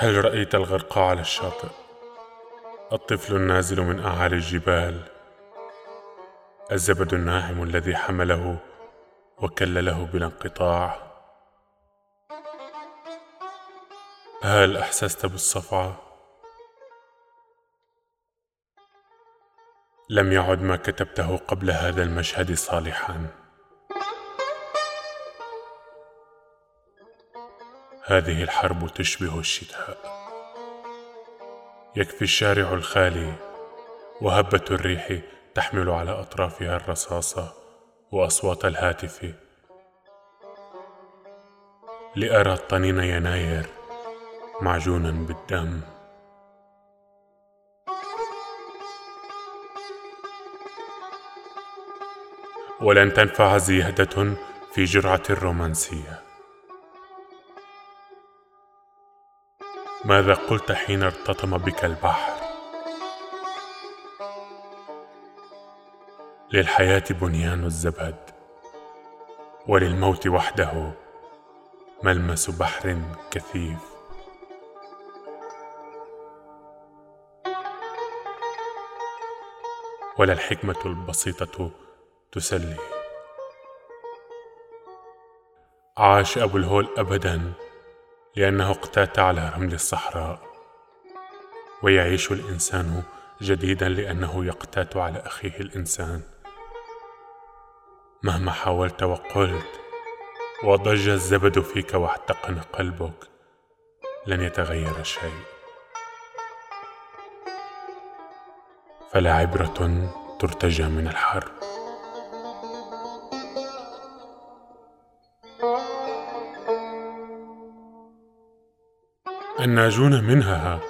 هل رأيت الغرقى على الشاطئ؟ الطفل النازل من أعالي الجبال الزبد الناعم الذي حمله وكلله بلا انقطاع هل أحسست بالصفعة؟ لم يعد ما كتبته قبل هذا المشهد صالحا هذه الحرب تشبه الشتاء. يكفي الشارع الخالي وهبة الريح تحمل على أطرافها الرصاصة وأصوات الهاتف. لأرى طنين يناير معجونا بالدم. ولن تنفع زيادة في جرعة الرومانسية. ماذا قلت حين ارتطم بك البحر؟ للحياة بنيان الزبد وللموت وحده ملمس بحر كثيف. ولا الحكمة البسيطة تسلي. عاش أبو الهول ابدا. لأنه اقتات على رمل الصحراء. ويعيش الإنسان جديدا لأنه يقتات على أخيه الإنسان. مهما حاولت وقلت وضج الزبد فيك واحتقن قلبك لن يتغير شيء. فلا عبرة ترتجى من الحرب الناجون منها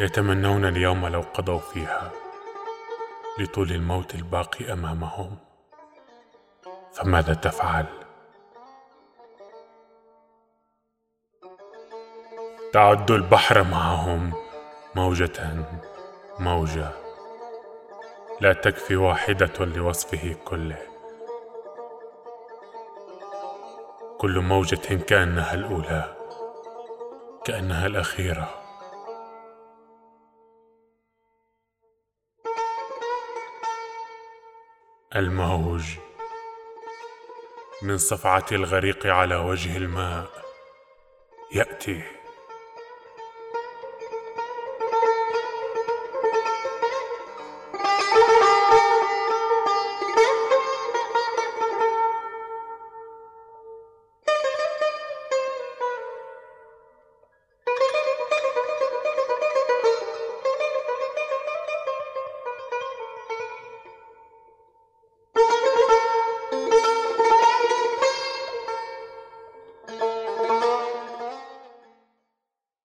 يتمنون اليوم لو قضوا فيها لطول الموت الباقي أمامهم. فماذا تفعل؟ تعد البحر معهم موجة موجة. لا تكفي واحدة لوصفه كله. كل موجة كأنها الأولى. كأنها الأخيرة. الموج. من صفعة الغريق على وجه الماء. يأتي.